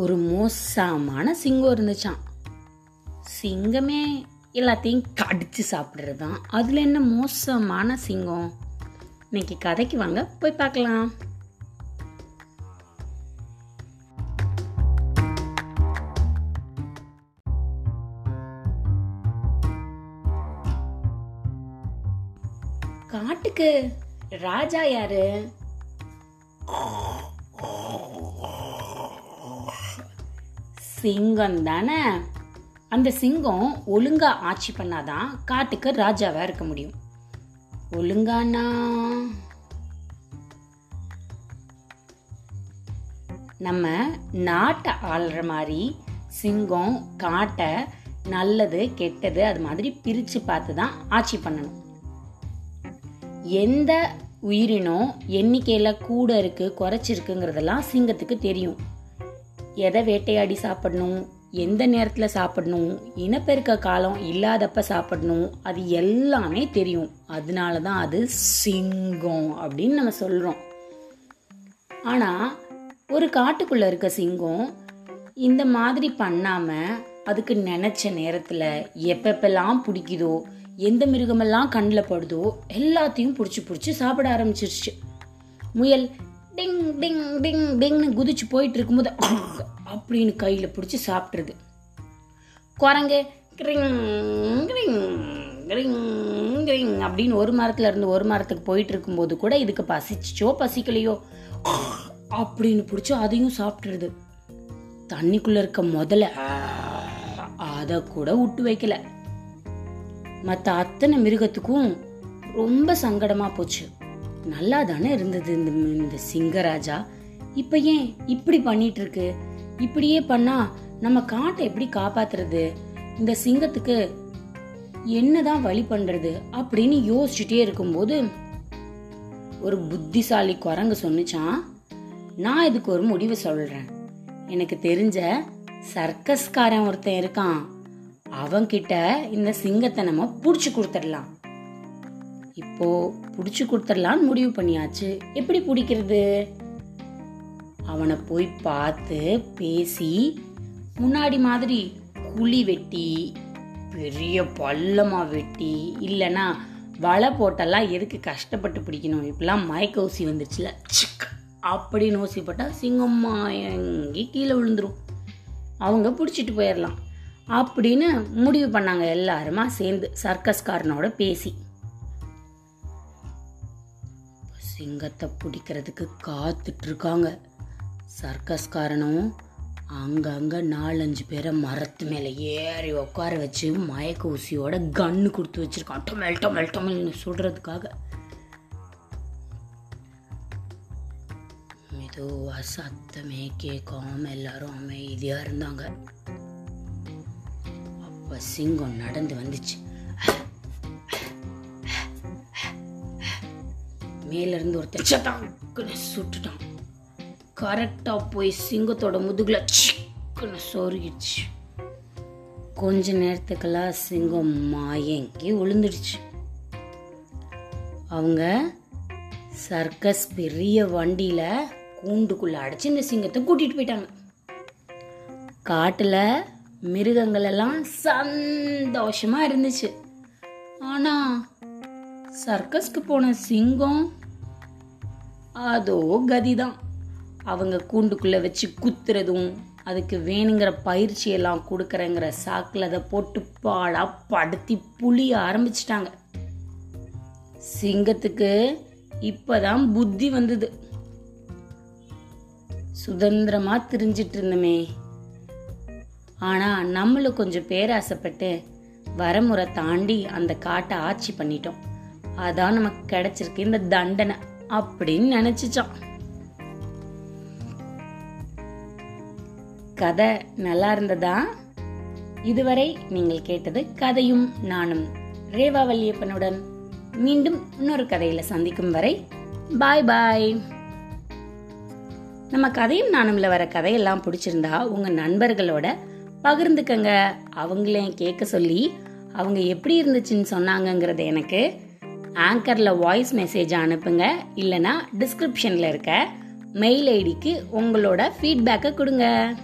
ஒரு மோசமான சிங்கம் இருந்துச்சான் சிங்கமே எல்லாத்தையும் கடிச்சு சாப்பிட்றது தான் அதில் என்ன மோசமான சிங்கம்? இன்னைக்கு கதைக்கு வாங்க போய் பார்க்கலாம். காட்டுக்கு ராஜா யாரு? சிங்கம் தானே அந்த சிங்கம் ஒழுங்கா ஆட்சி பண்ணாதான் காட்டுக்கு ராஜாவா இருக்க முடியும். ஒழுங்கானா? நம்ம நாட்டை ஆள்ற மாதிரி சிங்கம் காட்டை நல்லது கெட்டது அது மாதிரி பிரிச்சு பார்த்து தான் ஆட்சி பண்ணணும். எந்த உயிரினம் எண்ணிக்கையில கூட இருக்கு குறைச்சிருக்குங்கிறதெல்லாம் சிங்கத்துக்கு தெரியும். எதை வேட்டையாடி சாப்பிடணும்? எந்த நேரத்தில் சாப்பிடணும்? இனப்பெருக்க காலம் இல்லாதப்ப சாப்பிடணும்? அது எல்லாமே தெரியும். அதனால தான் அது சிங்கம் அப்படின்னு நம்ம சொல்கிறோம் ஆனால் ஒரு காட்டுக்குள்ளே இருக்க சிங்கம் இந்த மாதிரி பண்ணாமல் அதுக்கு நினச்ச நேரத்தில் எப்பப்பெல்லாம் பிடிக்குதோ எந்த மிருகமெல்லாம் கண்ணில் படுதோ எல்லாத்தையும் பிடிச்சி பிடிச்சி சாப்பிட ஆரம்பிச்சிருச்சு. முயல் டிங் டிங் டிங் டிங்னு குதிச்சு போயிட்டு இருக்கும்போது அப்படின்னு கையில் பிடிச்சி சாப்பிட்றது குரங்கு கிரிங் கிரிங் கிரிங் கிரிங் அப்படின்னு ஒரு மரத்துல இருந்து ஒரு மரத்துக்கு போயிட்டு இருக்கும்போது கூட இதுக்கு பசிச்சோ பசிக்கலையோ அப்படின்னு பிடிச்சி அதையும் சாப்பிட்டுருது. தண்ணிக்குள்ள இருக்க முதல்ல அதை கூட விட்டு வைக்கல. மற்ற அத்தனை மிருகத்துக்கும் ரொம்ப சங்கடமா போச்சு. நல்லா தானே இருந்தது இந்த இந்த சிங்கராஜா? இப்போ ஏன் இப்படி பண்ணிட்டு இருக்கு இப்படியே பண்ணா நம்ம காட்டை எப்படி காப்பாத்துறது? இந்த சிங்கத்துக்கு என்னதான் வழி பண்றது அப்படின்னு யோசிச்சுட்டே இருக்கும்போது ஒரு புத்திசாலி குரங்கு சொன்னிச்சான் நான் இதுக்கு ஒரு முடிவு சொல்றேன். எனக்கு தெரிஞ்ச சர்க்கஸ்காரன் ஒருத்தன் இருக்கான். அவன்கிட்ட இந்த சிங்கத்தை நம்ம புடிச்சு கொடுத்துடலாம். இப்போ புடிச்சு கொடுத்துடலான்னு முடிவு பண்ணியாச்சு. எப்படி பிடிக்கிறது? அவனை போய் பார்த்து பேசி முன்னாடி மாதிரி குழி வெட்டி பெரிய பள்ளமாக வெட்டி இல்லைன்னா வலை போட்டெல்லாம் எதுக்கு கஷ்டப்பட்டு பிடிக்கணும்? இப்பெல்லாம் மயக்க ஊசி வந்துருச்சுல அப்படின்னு ஊசி போட்டால் சிங்கம்மா எங்கே கீழே விழுந்துடும் அவங்க பிடிச்சிட்டு போயிடலாம். அப்படின்னு முடிவு பண்ணாங்க எல்லாருமா சேர்ந்து சர்க்கஸ்காரனோட பேசி. சிங்கத்தை பிடிக்கிறதுக்கு காத்துட்டு இருக்காங்க சர்க்கஸ்காரனும் அங்கங்கே நாலஞ்சு பேரை மரத்து மேலே ஏறி உட்கார வச்சு மயக்க ஊசியோட கன்னு கொடுத்து வச்சுருக்கான். டொமெல் டொமல் டொமல்னு சொல்கிறதுக்காக மெதுவாக சத்தமே கேட்காம எல்லாரும் அமைதியாக இருந்தாங்க. அப்போ சிங்கம் நடந்து வந்துச்சு. மேலேருந்து இருந்து ஒருத்தன் சட்டாக்குன்னு சுட்டுட்டான். கரெக்டாக போய் சிங்கத்தோட முதுகுல சிக்குன்னு சொருகிடுச்சு கொஞ்ச நேரத்துக்கெல்லாம் சிங்கம் மாயங்கி விழுந்துடுச்சு அவங்க சர்க்கஸ் பெரிய வண்டியில கூண்டுக்குள்ளே அடைச்சு இந்த சிங்கத்தை கூட்டிட்டு போயிட்டாங்க. காட்டில் மிருகங்கள் எல்லாம் சந்தோஷமா இருந்துச்சு. ஆனால் சர்க்கஸ்க்கு போன சிங்கம் அதோ கதிதான். அவங்க கூண்டுக்குள்ள வச்சு குத்துறதும் அதுக்கு வேணுங்கிற பயிற்சி எல்லாம் கொடுக்குறேங்கிற சாக்கில் அதை போட்டு பாடாக படுத்தி புளிய ஆரம்பிச்சிட்டாங்க. சிங்கத்துக்கு இப்பதான் புத்தி வந்தது. சுதந்திரமா திரிஞ்சிட்டு இருந்தமே ஆனா நம்மளும் கொஞ்சம் பேராசைப்பட்டு வரமுறை தாண்டி அந்த காட்டை ஆட்சி பண்ணிட்டோம். அதான் நமக்கு கிடைச்சிருக்கு இந்த தண்டனை. அப்படின்னு நினைச்சிச்சான் கதை நல்லா இருந்ததா? இதுவரை நீங்கள் கேட்டது கதையும் நானும் ரேவா வல்லியப்பனுடன். மீண்டும் இன்னொரு கதையில சந்திக்கும் வரை பாய் பாய். நம்ம கதையும் நானும்ல வர கதையெல்லாம் பிடிச்சிருந்தா உங்க நண்பர்களோட பகிர்ந்துக்கங்க. அவங்களையும் கேட்க சொல்லி அவங்க எப்படி இருந்துச்சுன்னு சொன்னாங்கங்கிறத எனக்கு ஆங்கரில் வாய்ஸ் மெசேஜ் அனுப்புங்க. இல்லைனா டிஸ்கிரிப்ஷனில் இருக்க மெயில் ஐடிக்கு உங்களோட ஃபீட்பேக்கை கொடுங்க.